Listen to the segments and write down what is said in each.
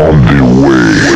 On the way.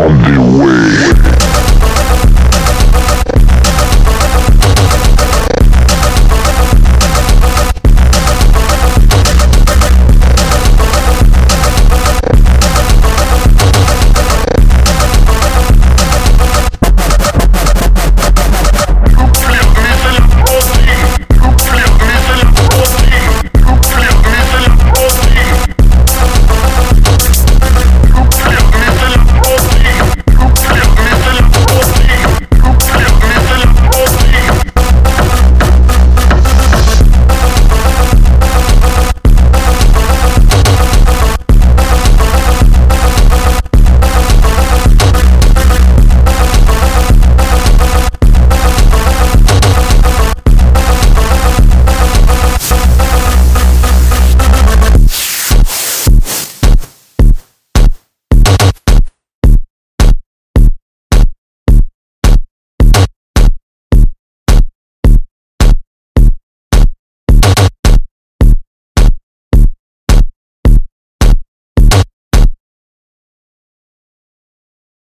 on the